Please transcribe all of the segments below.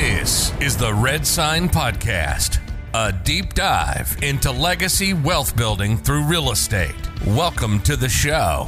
This is the Red Sign Podcast, a deep dive into legacy wealth building through real estate. Welcome to the show.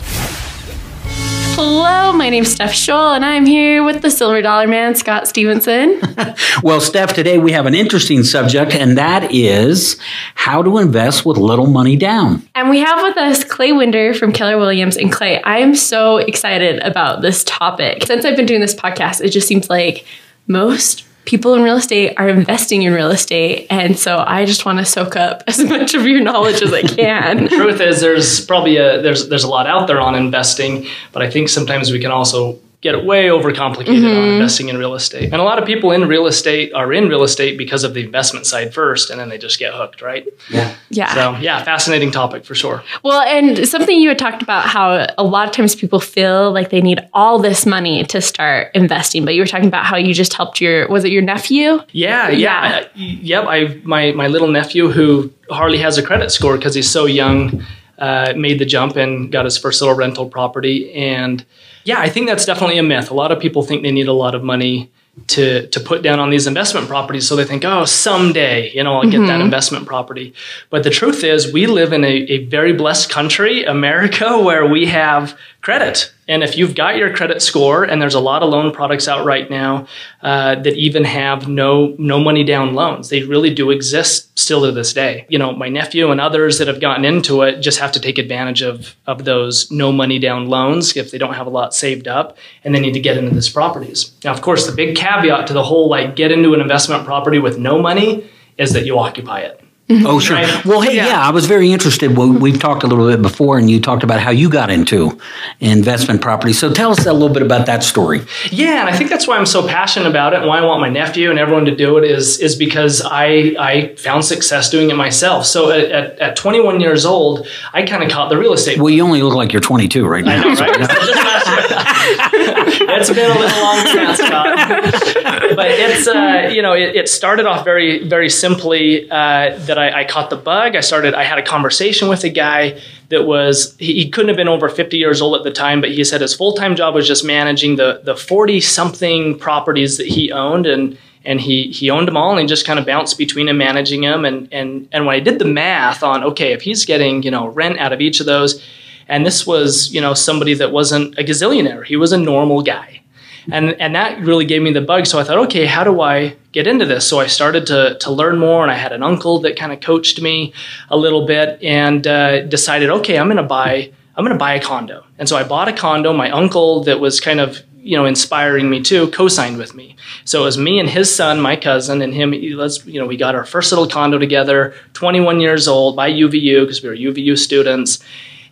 Hello, my name's Steph Scholl, and I'm here with the Silver Dollar Man, Scott Stevenson. well, Steph, today we have an interesting subject, and that is how to invest with little money down. And we have with us Clay Winder from Keller Williams. And Clay, I am so excited about this topic. Since I've been doing this podcast, it just seems like most people in real estate are investing in real estate. And so I just want to soak up as much of your knowledge as I can. Truth is there's probably a there's there's a lot out there on investing, but I think sometimes we can also get it way overcomplicated mm-hmm. on investing in real estate. And a lot of people in real estate are in real estate because of the investment side first, and then they just get hooked, right? Yeah. Yeah. So, yeah, fascinating topic for sure. Well, and something you had talked about how a lot of times people feel like they need all this money to start investing, but you were talking about how you just helped your, was it your nephew? Yeah. Yeah. yeah. I, yep. I, my, my little nephew who hardly has a credit score because he's so young, uh, made the jump and got his first little rental property. And, yeah, I think that's definitely a myth. A lot of people think they need a lot of money to to put down on these investment properties so they think oh someday you know i'll get mm-hmm. that investment property but the truth is we live in a, a very blessed country america where we have credit and if you've got your credit score and there's a lot of loan products out right now uh, that even have no no money down loans they really do exist still to this day you know my nephew and others that have gotten into it just have to take advantage of of those no money down loans if they don't have a lot saved up and they need to get into these properties now of course the big caveat to the whole like get into an investment property with no money is that you occupy it. Oh, sure. Right? Well, hey, yeah. yeah. I was very interested. We've talked a little bit before, and you talked about how you got into investment property. So tell us a little bit about that story. Yeah, and I think that's why I'm so passionate about it, and why I want my nephew and everyone to do it is is because I I found success doing it myself. So at, at, at 21 years old, I kind of caught the real estate. Well, you only look like you're 22 right now. Know, right? it's been a little longer than Scott. but it's uh, you know it, it, started off very very simply uh, that I, I, caught the bug. I started. I had a conversation with a guy that was he, he couldn't have been over 50 years old at the time, but he said his full time job was just managing the the 40 something properties that he owned and and he he owned them all and he just kind of bounced between them managing them and and and when I did the math on okay if he's getting you know rent out of each of those and this was, you know, somebody that wasn't a gazillionaire. He was a normal guy. And, and that really gave me the bug. So I thought, okay, how do I get into this? So I started to, to learn more, and I had an uncle that kind of coached me a little bit, and uh, decided, okay, I'm going to buy I'm going to buy a condo. And so I bought a condo. My uncle, that was kind of you know inspiring me too, co-signed with me. So it was me and his son, my cousin, and him. Let's you know we got our first little condo together. 21 years old by UVU because we were UVU students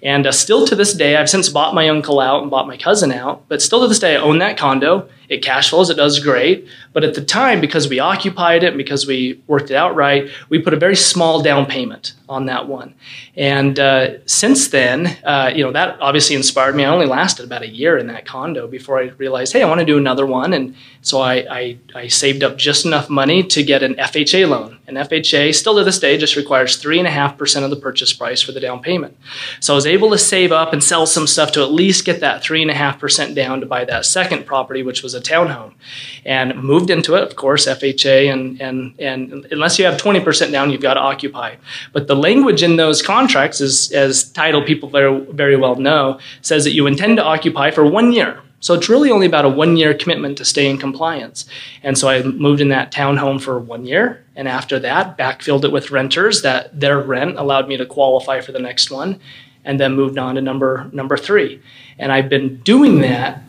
and uh, still to this day, I've since bought my uncle out and bought my cousin out, but still to this day, I own that condo. It cash flows, it does great. But at the time, because we occupied it and because we worked it out right, we put a very small down payment on that one. And uh, since then, uh, you know, that obviously inspired me. I only lasted about a year in that condo before I realized, hey, I want to do another one. And so I, I, I saved up just enough money to get an FHA loan. And FHA, still to this day, just requires 3.5% of the purchase price for the down payment. So I was able to save up and sell some stuff to at least get that 3.5% down to buy that second property, which was a townhome. And moved into it, of course, FHA, and, and, and unless you have 20% down, you've got to occupy. But the language in those contracts, is, as title people very, very well know, says that you intend to occupy for one year. So it's really only about a one year commitment to stay in compliance. And so I moved in that townhome for one year. And after that, backfilled it with renters that their rent allowed me to qualify for the next one. And then moved on to number number three. And I've been doing that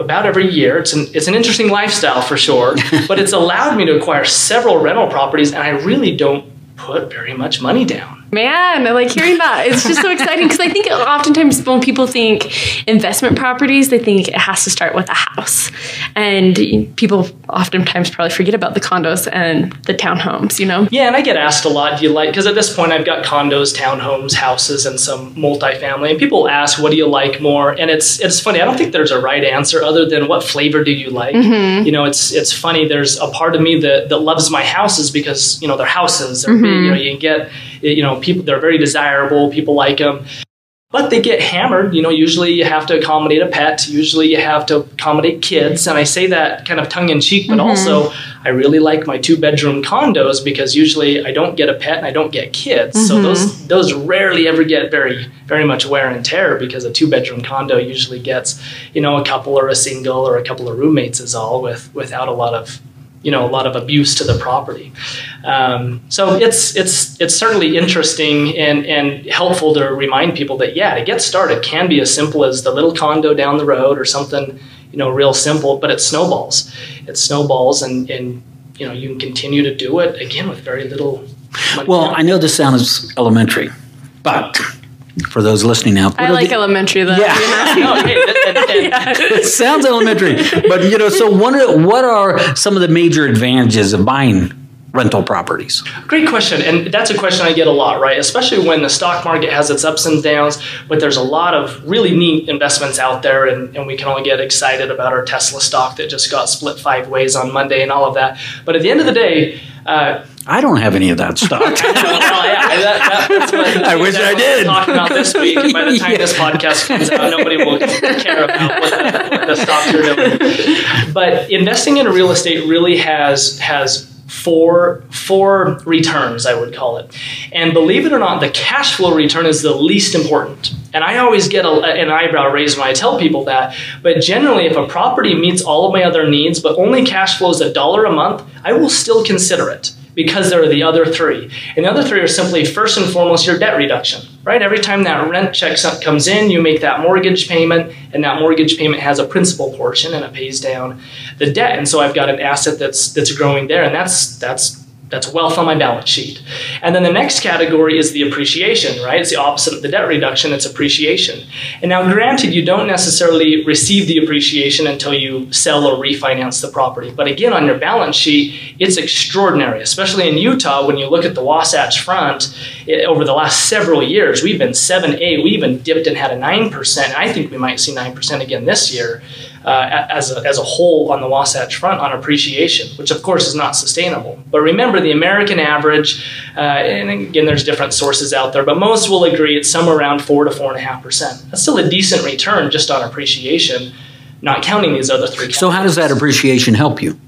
about every year. It's an, it's an interesting lifestyle for sure, but it's allowed me to acquire several rental properties, and I really don't put very much money down. Man, I like hearing that. It's just so exciting because I think oftentimes when people think investment properties, they think it has to start with a house. And people oftentimes probably forget about the condos and the townhomes, you know? Yeah, and I get asked a lot, do you like, because at this point I've got condos, townhomes, houses, and some multifamily. And people ask, what do you like more? And it's it's funny, I don't think there's a right answer other than what flavor do you like? Mm-hmm. You know, it's it's funny, there's a part of me that, that loves my houses because, you know, they're houses. They're mm-hmm. big, you know, you can get, you know, people they're very desirable. People like them. but they get hammered. You know, usually you have to accommodate a pet. Usually you have to accommodate kids. And I say that kind of tongue in cheek, but mm-hmm. also I really like my two bedroom condos because usually I don't get a pet and I don't get kids. Mm-hmm. So those those rarely ever get very very much wear and tear because a two bedroom condo usually gets you know a couple or a single or a couple of roommates is all with without a lot of you know a lot of abuse to the property. Um, so it's it's it's certainly interesting and and helpful to remind people that yeah, to get started can be as simple as the little condo down the road or something you know real simple, but it snowballs. It snowballs, and and you know you can continue to do it again with very little. Well, I know this sounds elementary, but for those listening now. I like the, elementary though. Yeah. It sounds elementary, but you know, so what are, what are some of the major advantages of buying rental properties? Great question. And that's a question I get a lot, right? Especially when the stock market has its ups and downs, but there's a lot of really neat investments out there, and, and we can all get excited about our Tesla stock that just got split five ways on Monday and all of that. But at the end of the day, uh, I don't have any of that stock. well, yeah, that, that, I wish I did. Talking about this week, and by the time yeah. this podcast comes out, nobody will care about what the, what the stocks are doing. But investing in real estate really has has four four returns i would call it and believe it or not the cash flow return is the least important and i always get a, an eyebrow raised when i tell people that but generally if a property meets all of my other needs but only cash flows a dollar a month i will still consider it because there are the other three. And the other three are simply first and foremost your debt reduction, right? Every time that rent check comes in, you make that mortgage payment, and that mortgage payment has a principal portion and it pays down the debt. And so I've got an asset that's that's growing there, and that's that's that's wealth on my balance sheet. And then the next category is the appreciation, right? It's the opposite of the debt reduction, it's appreciation. And now, granted, you don't necessarily receive the appreciation until you sell or refinance the property. But again, on your balance sheet, it's extraordinary, especially in Utah when you look at the Wasatch Front it, over the last several years. We've been 7 8, we even dipped and had a 9%. I think we might see 9% again this year uh, as, a, as a whole on the Wasatch Front on appreciation, which of course is not sustainable. But remember, the American average, uh, and again, there's different sources out there, but most will agree it's somewhere around four to four and a half percent. That's still a decent return just on appreciation, not counting these other three. So, how does that appreciation help you?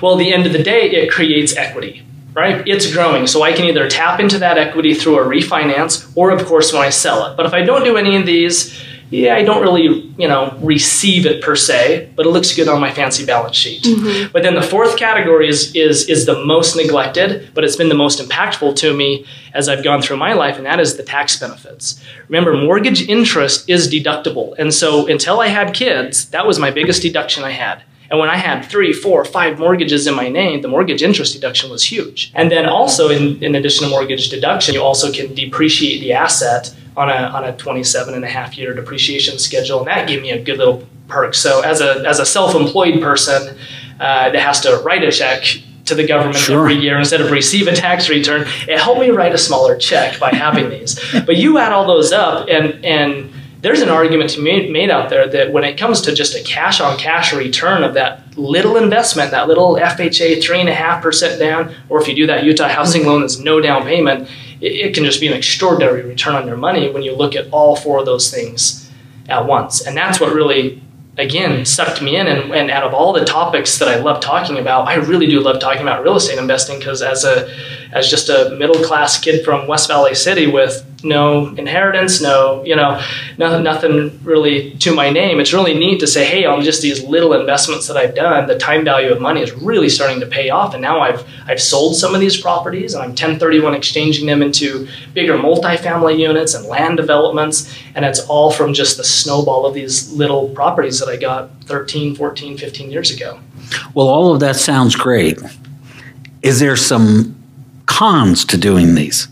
Well, at the end of the day, it creates equity right? It's growing. So I can either tap into that equity through a refinance or, of course, when I sell it. But if I don't do any of these, yeah, I don't really, you know, receive it per se, but it looks good on my fancy balance sheet. Mm-hmm. But then the fourth category is is is the most neglected, but it's been the most impactful to me as I've gone through my life, and that is the tax benefits. Remember, mortgage interest is deductible, and so until I had kids, that was my biggest deduction I had. And when I had three, four, five mortgages in my name, the mortgage interest deduction was huge. And then also, in, in addition to mortgage deduction, you also can depreciate the asset on a, on a 27 and a half year depreciation schedule. And that gave me a good little perk. So as a, as a self-employed person uh, that has to write a check to the government sure. every year instead of receive a tax return, it helped me write a smaller check by having these. But you add all those up and, and there's an argument to be made out there that when it comes to just a cash on cash return of that little investment, that little FHA three and a half percent down, or if you do that Utah housing loan that's no down payment, it, it can just be an extraordinary return on your money when you look at all four of those things at once. And that's what really again sucked me in and, and out of all the topics that i love talking about i really do love talking about real estate investing because as a as just a middle class kid from west valley city with no inheritance no you know nothing, nothing really to my name it's really neat to say hey on just these little investments that i've done the time value of money is really starting to pay off and now i've i've sold some of these properties and i'm 1031 exchanging them into bigger multifamily units and land developments and it's all from just the snowball of these little properties that I got 13, 14, 15 years ago. Well, all of that sounds great. Is there some cons to doing these?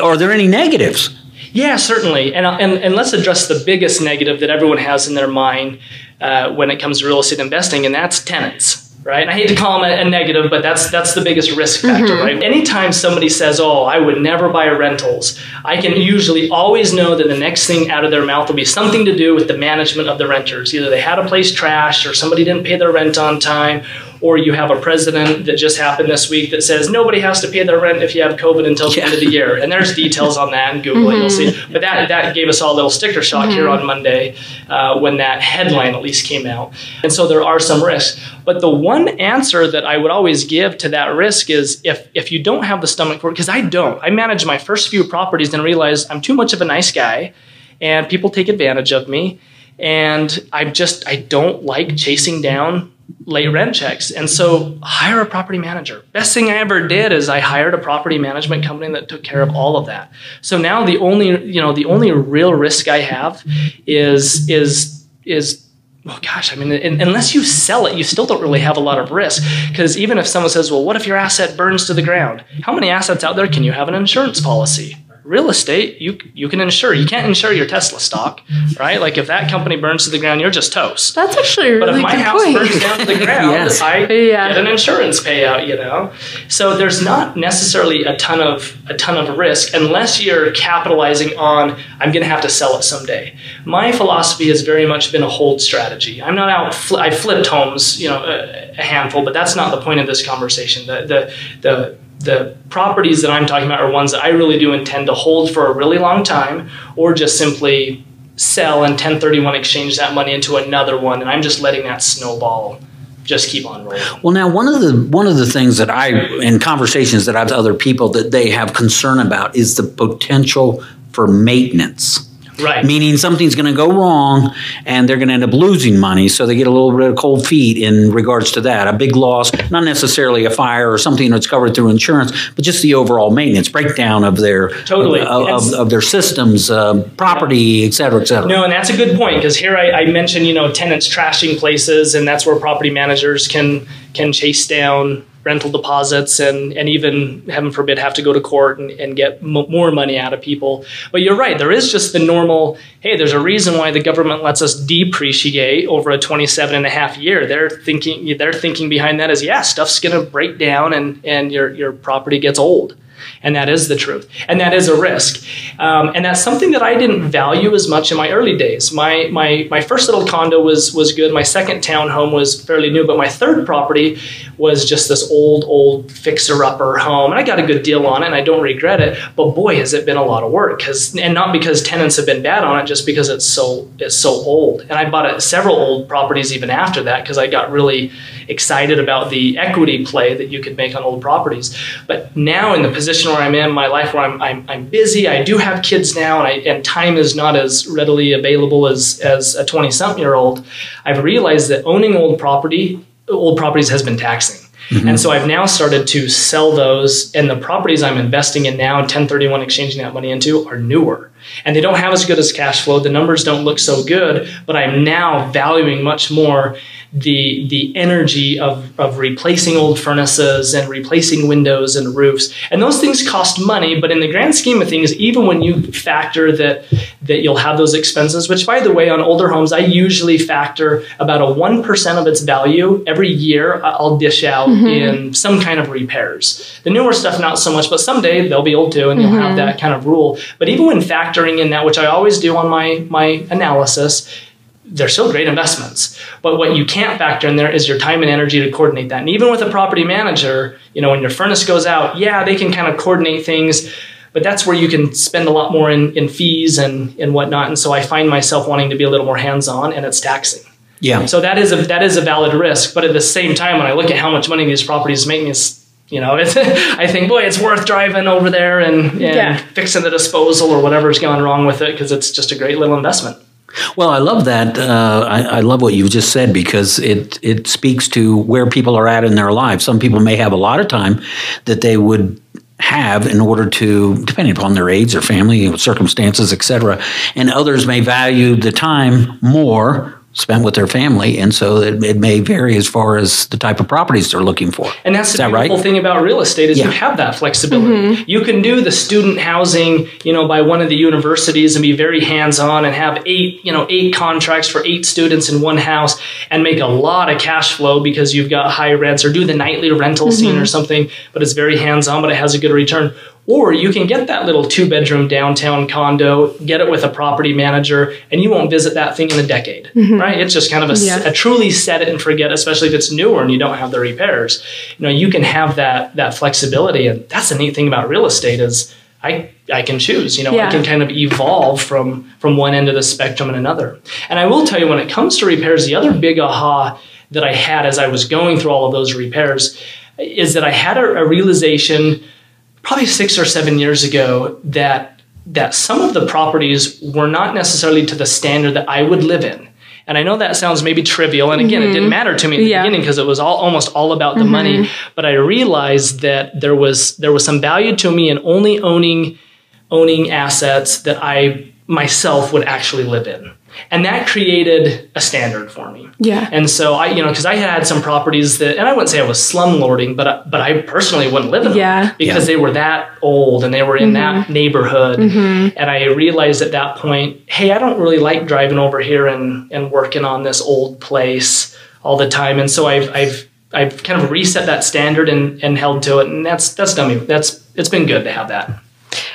are there any negatives? Yeah, certainly. And, and, and let's address the biggest negative that everyone has in their mind uh, when it comes to real estate investing, and that's tenants right? And I hate to call them a, a, negative, but that's that's the biggest risk factor, mm-hmm. right? Anytime somebody says, "Oh, I would never buy rentals," I can usually always know that the next thing out of their mouth will be something to do with the management of the renters. Either they had a place trashed, or somebody didn't pay their rent on time, or you have a president that just happened this week that says nobody has to pay their rent if you have COVID until the end of the year. And there's details on that and Google mm-hmm. it, you'll see. But that, that gave us all a little sticker shock mm-hmm. here on Monday uh, when that headline at least came out. And so there are some risks. But the one answer that I would always give to that risk is if, if you don't have the stomach for it, because I don't. I manage my first few properties and realize I'm too much of a nice guy and people take advantage of me. And I just, I don't like chasing down late rent checks. And so hire a property manager. Best thing I ever did is I hired a property management company that took care of all of that. So now the only, you know, the only real risk I have is is is well, gosh, I mean, unless you sell it, you still don't really have a lot of risk. Because even if someone says, well, what if your asset burns to the ground? How many assets out there can you have an insurance policy? Real estate, you you can insure. You can't insure your Tesla stock, right? Like if that company burns to the ground, you're just toast. That's actually a really But if my house point. burns down to the ground, yes. I yeah. get an insurance payout. You know, so there's not necessarily a ton of a ton of risk unless you're capitalizing on I'm going to have to sell it someday. My philosophy has very much been a hold strategy. I'm not out. Fl- I flipped homes, you know, a, a handful, but that's not the point of this conversation. The the the the properties that I'm talking about are ones that I really do intend to hold for a really long time or just simply sell and 1031 exchange that money into another one and I'm just letting that snowball just keep on rolling. Well, now one of the one of the things that I in conversations that I've with other people that they have concern about is the potential for maintenance. Right. Meaning something's going to go wrong and they're going to end up losing money. So they get a little bit of cold feet in regards to that. A big loss, not necessarily a fire or something that's covered through insurance, but just the overall maintenance breakdown of their totally of, of, of their systems, uh, property, et cetera, et cetera. No, and that's a good point because here I, I mentioned you know tenants trashing places, and that's where property managers can can chase down rental deposits and, and even, heaven forbid, have to go to court and, and get m- more money out of people. But you're right, there is just the normal hey, there's a reason why the government lets us depreciate over a 27 and a half year. They're thinking, they're thinking behind that is, yeah, stuff's going to break down and, and your, your property gets old. And that is the truth. And that is a risk. Um, and that's something that I didn't value as much in my early days. My, my, my first little condo was, was good. My second townhome was fairly new, but my third property was just this old, old fixer upper home. And I got a good deal on it and I don't regret it. But boy, has it been a lot of work. Cause, and not because tenants have been bad on it, just because it's so, it's so old. And I bought several old properties even after that because I got really excited about the equity play that you could make on old properties. But now in the position where I'm in my life where I'm, I'm, I'm busy, I do have kids now, and, I, and time is not as readily available as, as a 20 something year old, I've realized that owning old property, old properties has been taxing. Mm-hmm. And so I've now started to sell those, and the properties I'm investing in now, 1031 exchanging that money into, are newer. And they don't have as good as cash flow. The numbers don't look so good, but I'm now valuing much more the the energy of, of replacing old furnaces and replacing windows and roofs. And those things cost money, but in the grand scheme of things, even when you factor that that you'll have those expenses, which by the way, on older homes, I usually factor about a one percent of its value every year I'll dish out mm-hmm. in some kind of repairs. The newer stuff not so much, but someday they'll be old too, and mm-hmm. you'll have mm-hmm. that kind of rule. But even when factoring in that, which I always do on my my analysis, they're still great investments. But what you can't factor in there is your time and energy to coordinate that. And even with a property manager, you know, when your furnace goes out, yeah, they can kind of coordinate things, but that's where you can spend a lot more in, in fees and, and whatnot. And so I find myself wanting to be a little more hands-on and it's taxing. Yeah. So that is a that is a valid risk. But at the same time, when I look at how much money these properties make me, you know, I think, boy, it's worth driving over there and, and yeah. fixing the disposal or whatever's gone wrong with it because it's just a great little investment. Well, I love that. Uh, I, I, love what you've just said because it it speaks to where people are at in their lives. Some people may have a lot of time that they would have in order to, depending upon their age, their family circumstances, etc. And others may value the time more spent with their family, and so it, it, may vary as far as the type of properties they're looking for. And that's the that beautiful right? thing about real estate is yeah. you have that flexibility. Mm-hmm. You can do the student housing, you know, by one of the universities and be very hands-on and have eight, you know, eight contracts for eight students in one house and make a lot of cash flow because you've got high rents, or do the nightly rental mm-hmm. scene or something, but it's very hands-on, but it has a good return Or you can get that little two bedroom downtown condo, get it with a property manager, and you won't visit that thing in a decade, mm-hmm. right? It's just kind of a, Yeah. a truly set it and forget, especially if it's newer and you don't have the repairs. You know, you can have that that flexibility, and that's the neat thing about real estate is I I can choose. You know, Yeah. I can kind of evolve from from one end of the spectrum and another. And I will tell you, when it comes to repairs, the other big aha that I had as I was going through all of those repairs is that I had a, a realization probably six or seven years ago that that some of the properties were not necessarily to the standard that I would live in. And I know that sounds maybe trivial. And again, it didn't mm-hmm. matter to me in the Yeah. beginning because it was all almost all about the money. Mm-hmm. But I realized that there was there was some value to me in only owning owning assets that I myself would actually live in. And that created a standard for me. Yeah. And so I, you know, because I had some properties that, and I wouldn't say I was slumlording, but I, but I personally wouldn't live in them Yeah. because they were that old and they were in that mm-hmm. neighborhood. Mm-hmm. And I realized at that point, hey, I don't really like driving over here and and working on this old place all the time. And so I've I've I've kind of reset that standard and and held to it, and that's that's done me. That's it's been good to have that.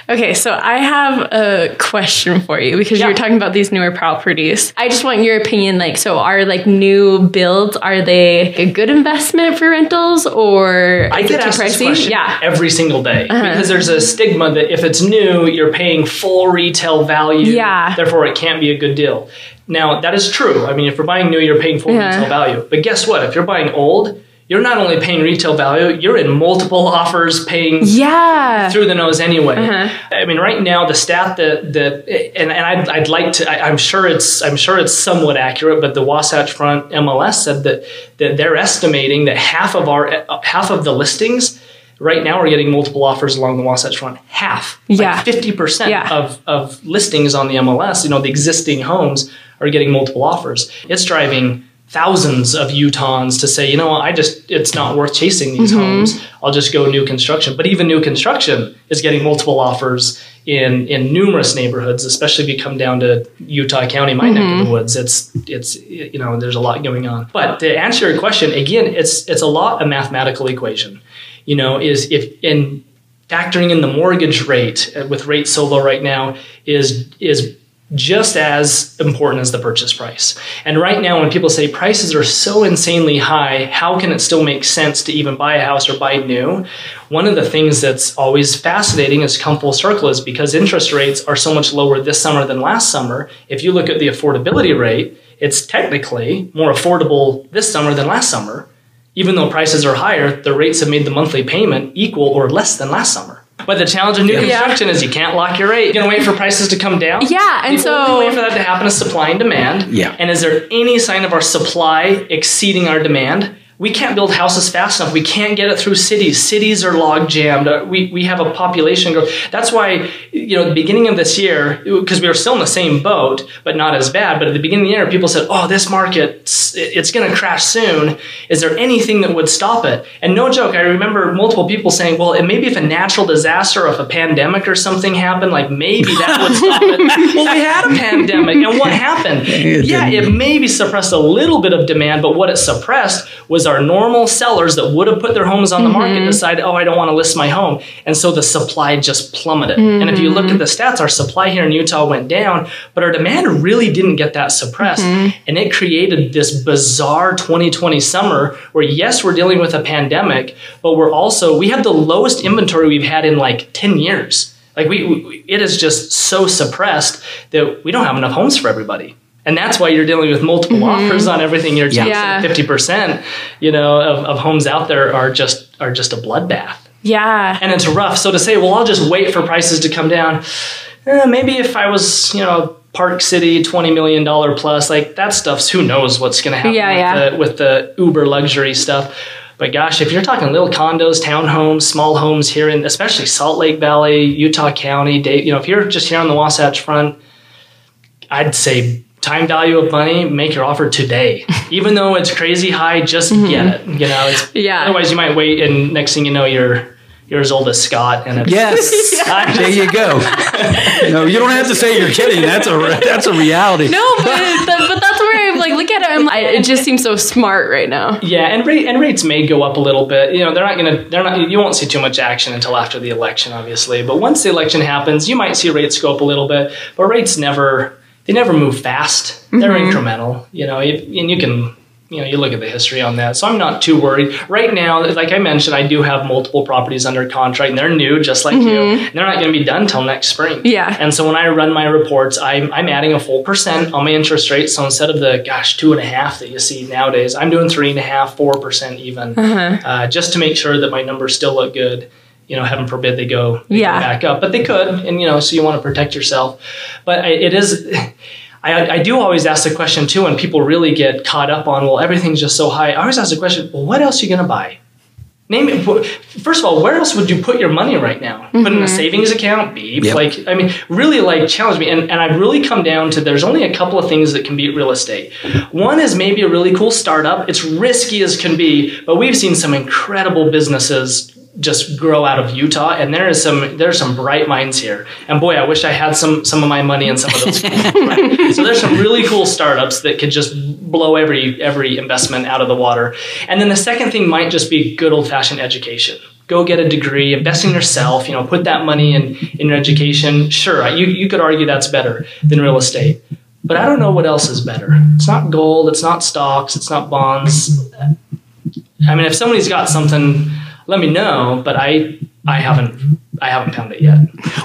Okay, so I have a question for you because you Yeah. were talking about these newer properties. I just want your opinion. Like, so are like new builds are they a good investment for rentals or I get asked this question Yeah. Uh-huh. every single day because there's a stigma that if it's new, you're paying full retail value. Yeah. Therefore, it can't be a good deal. Now that is true. I mean, if you're buying new, you're paying full Yeah. retail value. But guess what? If you're buying old, you're not only paying retail value, you're in multiple offers, paying Yeah. through the nose anyway. Uh-huh. I mean, right now the stat that that and, and I'd, I'd like to. I, I'm sure it's I'm sure it's somewhat accurate, but the Wasatch Front MLS said that that they're estimating that half of our half of the listings right now are getting multiple offers along the Wasatch Front. Half, Yeah. fifty percent Yeah. of of listings on the MLS. You know, the existing homes are getting multiple offers. It's driving thousands of Utahns to say, you know what, I just it's not worth chasing these homes. I'll just go new construction. But even new construction is getting multiple offers in in numerous neighborhoods, especially if you come down to Utah County, my neck of the woods. It's it's you know there's a lot going on. But to answer your question again, it's it's a lot a mathematical equation. You know, is if in factoring in the mortgage rate uh, with rates so low right now is is just as important as the purchase price. And right now, when people say prices are so insanely high, how can it still make sense to even buy a house or buy new? One of the things that's always fascinating is come full circle is because interest rates are so much lower this summer than last summer. If you look at the affordability rate, it's technically more affordable this summer than last summer. Even though prices are higher, the rates have made the monthly payment equal or less than last summer. But the challenge of new Yeah. construction is you can't lock your rate. You're gonna wait for prices to come down. Yeah, and the so- only way for that to happen is supply and demand. Yeah. And is there any sign of our supply exceeding our demand? We can't build houses fast enough. We can't get it through cities. Cities are log jammed. Uh, We, we have a population growth. That's why, you know, the beginning of this year, because we were still in the same boat, but not as bad. But at the beginning of the year, people said, oh, this market, it's going to crash soon. Is there anything that would stop it? And no joke, I remember multiple people saying, well, and maybe if a natural disaster or if a pandemic or something happened, like maybe that would stop it. well, we had a pandemic, and what happened? It yeah, it maybe suppressed a little bit of demand, but what it suppressed was our normal sellers that would have put their homes on the market mm-hmm. decided, oh, I don't want to list my home. And so the supply just plummeted. And if you look at mm-hmm. the stats, our supply here in Utah went down, but our demand really didn't get that suppressed. Mm-hmm. And it created this bizarre 2020 summer where, yes, we're dealing with a pandemic, but we're also, we have the lowest inventory we've had in like 10 years. Like we, we it is just so suppressed that we don't have enough homes for everybody. And that's why you're dealing with multiple offers on everything. You're Yeah. Yeah. fifty percent, you know, of, of homes out there are just are just a bloodbath, Yeah. and it's rough. So to say, well, I'll just wait for prices to come down. eh, maybe if I was, you know, Park City, twenty million dollar plus, like that stuff's who knows what's going to happen Yeah, with, yeah. The, with the uber luxury stuff. But gosh, if you're talking little condos, townhomes, small homes here in especially Salt Lake Valley, Utah County, Davis, you know, if you're just here on the Wasatch Front, I'd say time value of money, make your offer today. Even though it's crazy high, just get it. You know, it's Mm-hmm. Yeah. otherwise you might wait and next thing you know you're you're as old as Scott, and it's, Yes, I'm there you go. No, you don't have to say you're kidding. That's a that's a reality. No, but, that, but that's where I'm like, look at it. I'm like, it just seems so smart right now. Yeah, and rate and rates may go up a little bit. You know, they're not gonna they're not you won't see too much action until after the election, obviously. But once the election happens, you might see rates go up a little bit. But rates never they never move fast. They're mm-hmm. incremental. You know, and you can you know you look at the history on that. So I'm not too worried right now. Like I mentioned, I do have multiple properties under contract, and they're new, just like you. And they're not going to be done till next spring. Yeah. And so when I run my reports, I'm, I'm adding a full percent on my interest rate. So instead of the gosh two and a half that you see nowadays, I'm doing three and a half, four percent even, uh-huh. uh, just to make sure that my numbers still look good. You know, heaven forbid they go, they go back up, but they could, and you know, so you want to protect yourself. But it is. I, I do always ask the question too when people really get caught up on well everything's just so high. I always ask the question, well, what else are you going to buy? Name it. First of all, where else would you put your money right now? Put in a mm-hmm. savings account? Beep. Yep. Like, I mean, really, like, challenge me. And, and I've really come down to there's only a couple of things that can beat real estate. One is maybe a really cool startup. It's risky as can be, but we've seen some incredible businesses just grow out of Utah, and there is some there are some bright minds here. And boy, I wish I had some some of my money in some of those. So there's some really cool startups that could just blow every every investment out of the water. And then the second thing might just be good old fashioned education. Go get a degree, invest in yourself. You know, put that money in in your education. Sure, you you could argue that's better than real estate. But I don't know what else is better. It's not gold. It's not stocks. It's not bonds. I mean, if somebody's got something, let me know. But I, I haven't, I haven't found it yet.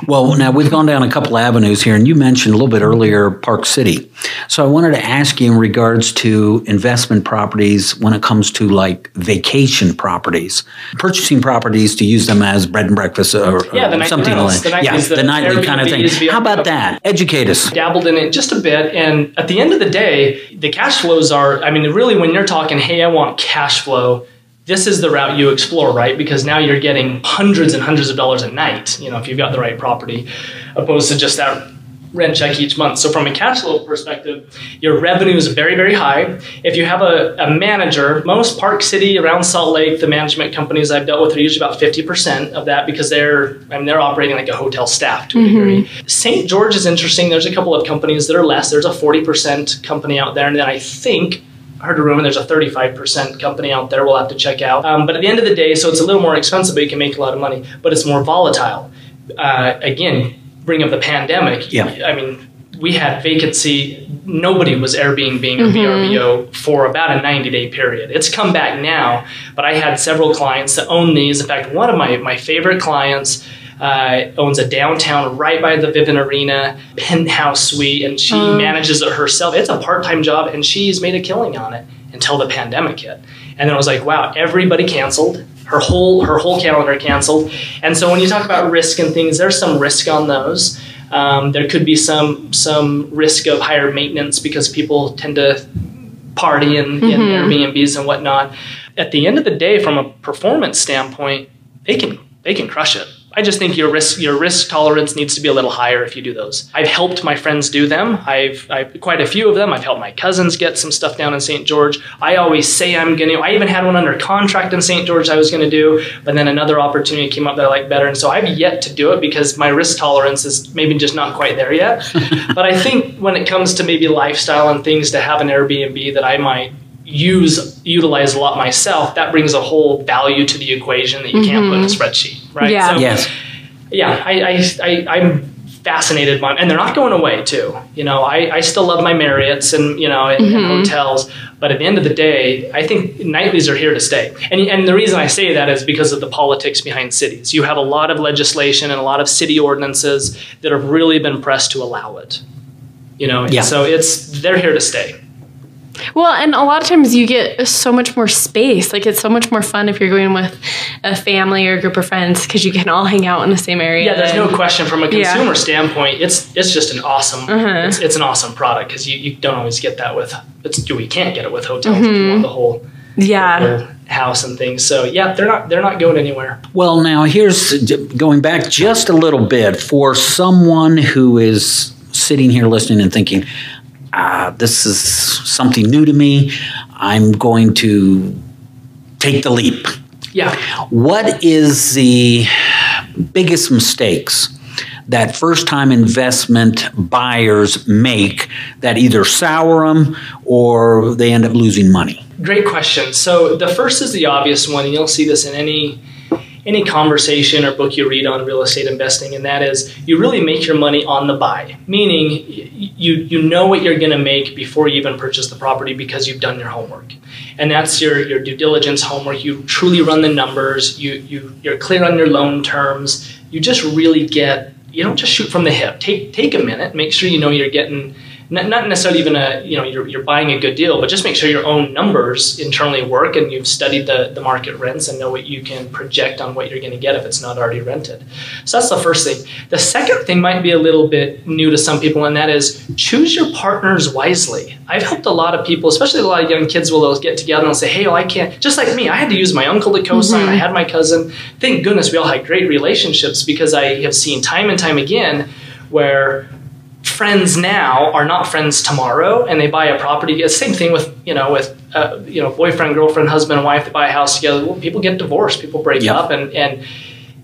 Well, now we've gone down a couple avenues here, and you mentioned a little bit earlier Park City. So I wanted to ask you in regards to investment properties when it comes to like vacation properties, purchasing properties to use them as bread and breakfast or, Yeah, or something like that. yeah, the, the nightly kind of thing. How about that? Educate us. dabbled in it just a bit. And at the end of the day, the cash flows are, I mean, really, when you're talking, hey, I want cash flow, this is the route you explore, right? Because now you're getting hundreds and hundreds of dollars a night, you know, if you've got the right property, opposed to just that rent check each month. So from a cash flow perspective, your revenue is very, very high. If you have a, a manager, most Park City around Salt Lake, the management companies I've dealt with are usually about 50% of that because they're I mean they're operating like a hotel staff to a mm-hmm. degree. St. George is interesting. There's a couple of companies that are less. There's a 40% company out there, and then I think I heard a rumor there's a 35% company out there we'll have to check out. Um, but at the end of the day, so it's a little more expensive, but you can make a lot of money, but it's more volatile. Uh, again, bring up the pandemic. Yeah. I mean, we had vacancy. Nobody was Airbnb or VRBO for about a 90 day period. It's come back now, but I had several clients that own these. In fact, one of my, my favorite clients uh, owns a downtown right by the Vivint Arena penthouse suite, and she manages it herself. It's a part time job, and she's made a killing on it until the pandemic hit. And then it was like, wow, everybody canceled. Her whole her whole calendar canceled. And so when you talk about risk and things, there's some risk on those. Um, there could be some some risk of higher maintenance because people tend to party in, in Airbnbs and whatnot. At the end of the day, from a performance standpoint, they can they can crush it. I just think your risk your risk tolerance needs to be a little higher if you do those. I've helped my friends do them. I've, I've quite a few of them. I've helped my cousins get some stuff down in St. George. I always say I'm going to. I even had one under contract in St. George I was going to do, but then another opportunity came up that I like better, and so I've yet to do it because my risk tolerance is maybe just not quite there yet. but I think when it comes to maybe lifestyle and things to have an Airbnb that I might use utilize a lot myself that brings a whole value to the equation that you can't put in a mm-hmm. spreadsheet right? Yeah. so Yes. yeah I, I, I i'm fascinated by and they're not going away too you know? I, I still love my marriotts and you know and, and mm-hmm. hotels but at the end of the day i think nightlies are here to stay. And, and the reason i say that is because of the politics behind cities. You have a lot of legislation and a lot of city ordinances that have really been pressed to allow it you know? Yeah. so it's they're here to stay Well, and a lot of times you get so much more space. Like it's so much more fun if you're going with a family or a group of friends because you can all hang out in the same area. Yeah, there's no question from a Yeah. Uh-huh. consumer standpoint. It's it's just an awesome it's, it's an awesome product because you, you don't always get that with it's we can't get it with hotels if Mm-hmm. you want the whole, Yeah. whole house and things. So yeah, they're not they're not going anywhere. Well, now here's going back just a little bit for someone who is sitting here listening and thinking, ah, this is something new to me. I'm going to take the leap. Yeah. What is the biggest mistakes that first time investment buyers make that either sour them or they end up losing money? Great question. So the first is the obvious one, and you'll see this in any any conversation or book you read on real estate investing, and that is you really make your money on the buy, meaning you you know what you're going to make before you even purchase the property because you've done your homework, and that's your your due diligence homework. You truly run the numbers. You you you're clear on your loan terms. You just really get you don't just shoot from the hip. Take take a minute, make sure you know you're getting not, not necessarily even a you know you're, you're buying a good deal but just make sure your own numbers internally work and you've studied the, the market rents and know what you can project on what you're going to get if it's not already rented. So that's the first thing. The second thing might be a little bit new to some people and that is choose your partners wisely. I've helped a lot of people especially a lot of young kids will get together and say hey well, i can't just like me i had to use my uncle to co-sign. Mm-hmm. i had my cousin. Thank goodness we all had great relationships because i have seen time and time again where friends now are not friends tomorrow and they buy a property same thing with you know with uh, you know boyfriend girlfriend husband wife they buy a house together well, people get divorced people break yep. up and and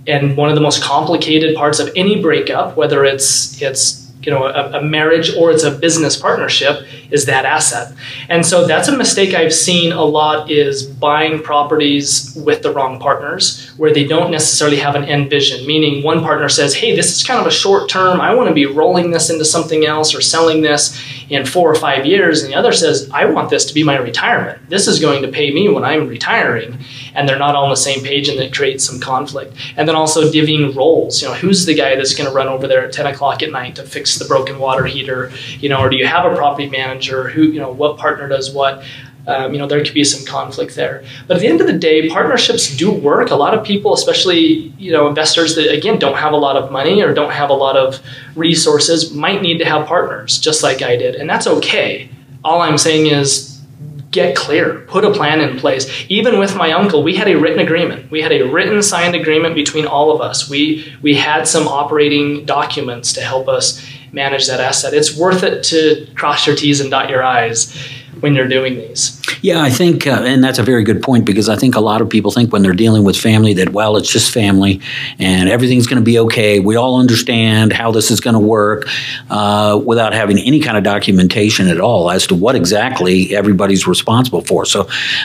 and one of the most complicated parts of any breakup whether it's it's you know a, a, marriage or it's a business partnership is that asset. And so that's a mistake i've seen a lot is buying properties with the wrong partners where they don't necessarily have an end vision. Meaning one partner says hey this is kind of a short term. I want to be rolling this into something else or selling this in four or five years and the other says i want this to be my retirement. This is going to pay me when i'm retiring. And they're not all on the same page and it creates some conflict. And then also divvying roles. You know who's the guy that's going to run over there at 10 o'clock at night to fix the broken water heater? You know or do you have a property manager? Who you know what partner does what um, you know there could be some conflict there but at the end of the day partnerships do work a lot of people especially you know investors that again don't have a lot of money or don't have a lot of resources might need to have partners just like i did and that's okay all i'm saying is get clear, put a plan in place. Even with my uncle, we had a written agreement. We had a written signed agreement between all of us. We we had some operating documents to help us manage that asset. It's worth it to cross your T's and dot your I's when you're doing these. Yeah, I think, uh, and that's a very good point because I think a lot of people think when they're dealing with family that, well, it's just family and everything's going to be okay. We all understand how this is going to work uh, without having any kind of documentation at all as to what exactly everybody's responsible for. So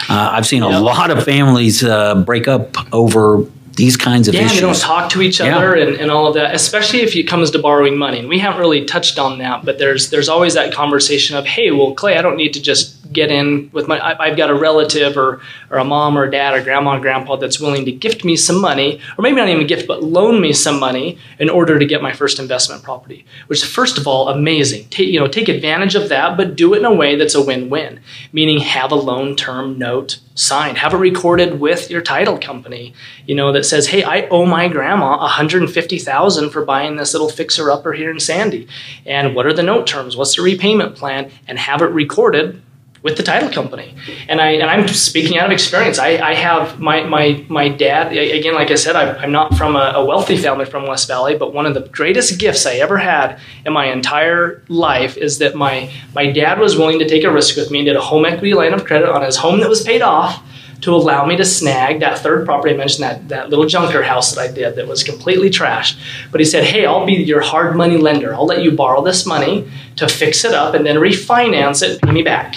uh, I've seen a lot of families uh, break up over these kinds of yeah, issues. they don't talk to each other yeah. and, and all of that, especially if it comes to borrowing money. And we haven't really touched on that, but there's there's always that conversation of, hey, well, Clay, I don't need to just get in with my I, have got a relative or or a mom or a dad or grandma or grandpa that's willing to gift me some money or maybe not even gift but loan me some money in order to get my first investment property which is first of all amazing. Take, you know take advantage of that but do it in a way that's a win-win meaning have a loan term note signed. Have it recorded with your title company you know that says hey i owe my grandma 150000 for buying this little fixer upper here in sandy. And what are the note terms? What's the repayment plan? And have it recorded with the title company. And I and I'm speaking out of experience. I, I have my my my dad again, like I said, I, I'm not from a, a, wealthy family from West Valley, but one of the greatest gifts I ever had in my entire life is that my my dad was willing to take a risk with me and did a home equity line of credit on his home that was paid off to allow me to snag that third property I mentioned, that, that little junker house that I did that was completely trashed. But he said, Hey, I'll be your hard money lender. I'll let you borrow this money to fix it up and then refinance it and pay me back.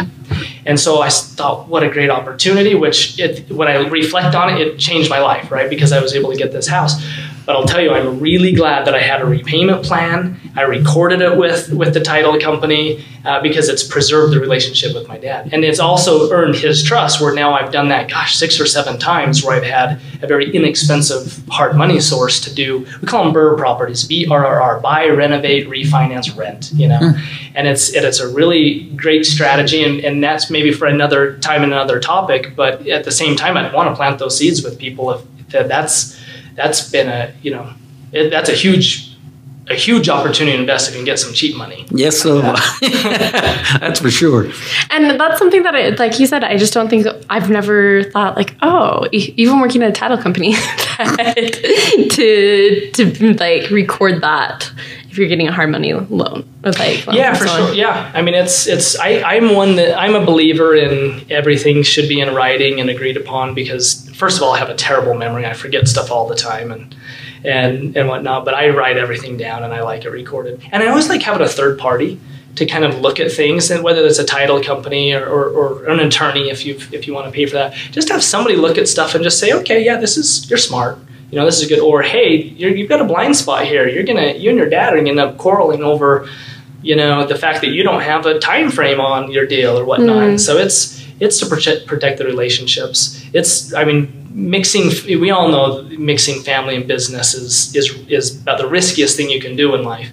And so I thought, what a great opportunity, which it, when I reflect on it, it changed my life, right? Because I was able to get this house. But I'll tell you, I'm really glad that I had a repayment plan. I recorded it with, with the title company uh, because it's preserved the relationship with my dad. And it's also earned his trust where now I've done that, gosh, six or seven times where I've had a very inexpensive hard money source to do. We call them BRRRR properties, B-R-R-R, buy, renovate, refinance, rent, you know. Mm. And it's, it, it's a really great strategy. And, and that's maybe for another time and another topic. But at the same time, I'd want to plant those seeds with people if, if that's that's been a you know it, that's a huge a huge opportunity to invest if you can get some cheap money. Yes, so that's for sure. And that's something that, I, like you said, I just don't think I've never thought like, oh, even working at a title company, to to like record that if you're getting a hard money loan with like loan yeah for sure. yeah. I mean it's it's I, i'm one that i'm a believer in everything should be in writing and agreed upon because first of all i have a terrible memory. I forget stuff all the time and and and whatnot but i write everything down and i like it recorded. And i always like having a third party to kind of look at things and whether it's a title company or, or, or an attorney if you if you want to pay for that just have somebody look at stuff and just say okay yeah this is you're smart you know this is good or hey you're, you've got a blind spot here. You're gonna you and your dad are gonna end up quarreling over you know the fact that you don't have a time frame on your deal or whatnot. So it's it's to protect protect the relationships. It's i mean mixing we all know mixing family and business is is is about the riskiest thing you can do in life.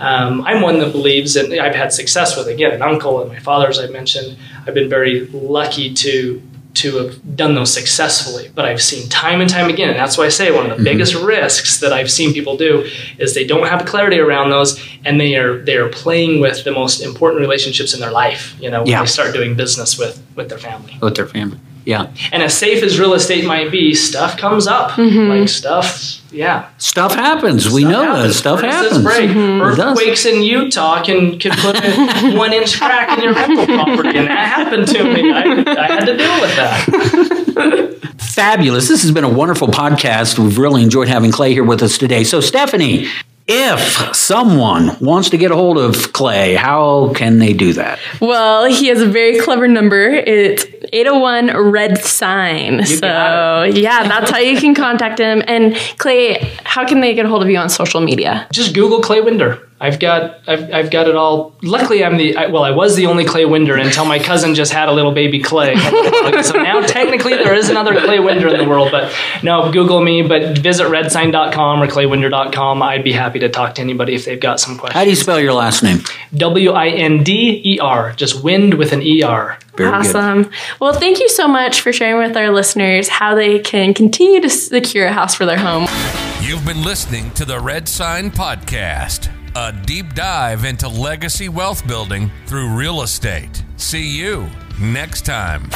Um, i'm one that believes and i've had success with again an uncle and my father as i mentioned. I've been very lucky to to have done those successfully. But I've seen time and time again, and that's why I say one of the mm-hmm. biggest risks that I've seen people do is they don't have clarity around those, and they are they are playing with the most important relationships in their life. You know, when Yeah. they start doing business with with their family. with their family. Yeah. And as safe as real estate might be, stuff comes up. Mm-hmm. Like stuff, yeah. Stuff happens. we Stuff know that stuff Furnaces happens. break. Mm-hmm. Does. Earthquakes in Utah can, can put a one inch crack in your rental property, and that happened to me. I, I had to deal with that. Fabulous. This has been a wonderful podcast. We've really enjoyed having Clay here with us today. So, Stephanie, if someone wants to get a hold of Clay, how can they do that? Well, he has a very clever number. It's 801 red sign. so, yeah, that's how you can contact him. And Clay, how can they get a hold of you on social media? Just Google Clay Winder. I've got I've, I've got it all. Luckily, I'm the I, well. I was the only Clay Winder until my cousin just had a little baby Clay. so now technically there is another Clay Winder in the world. But no, Google me. But visit redsign.com or claywinder.com. I'd be happy to talk to anybody if they've got some questions. How do you spell your last name? W I N D E R. Just wind with an E R. Very good. awesome. Well, thank you so much for sharing with our listeners how they can continue to secure a house for their home. You've been listening to the Red Sign Podcast, a deep dive into legacy wealth building through real estate. See you next time.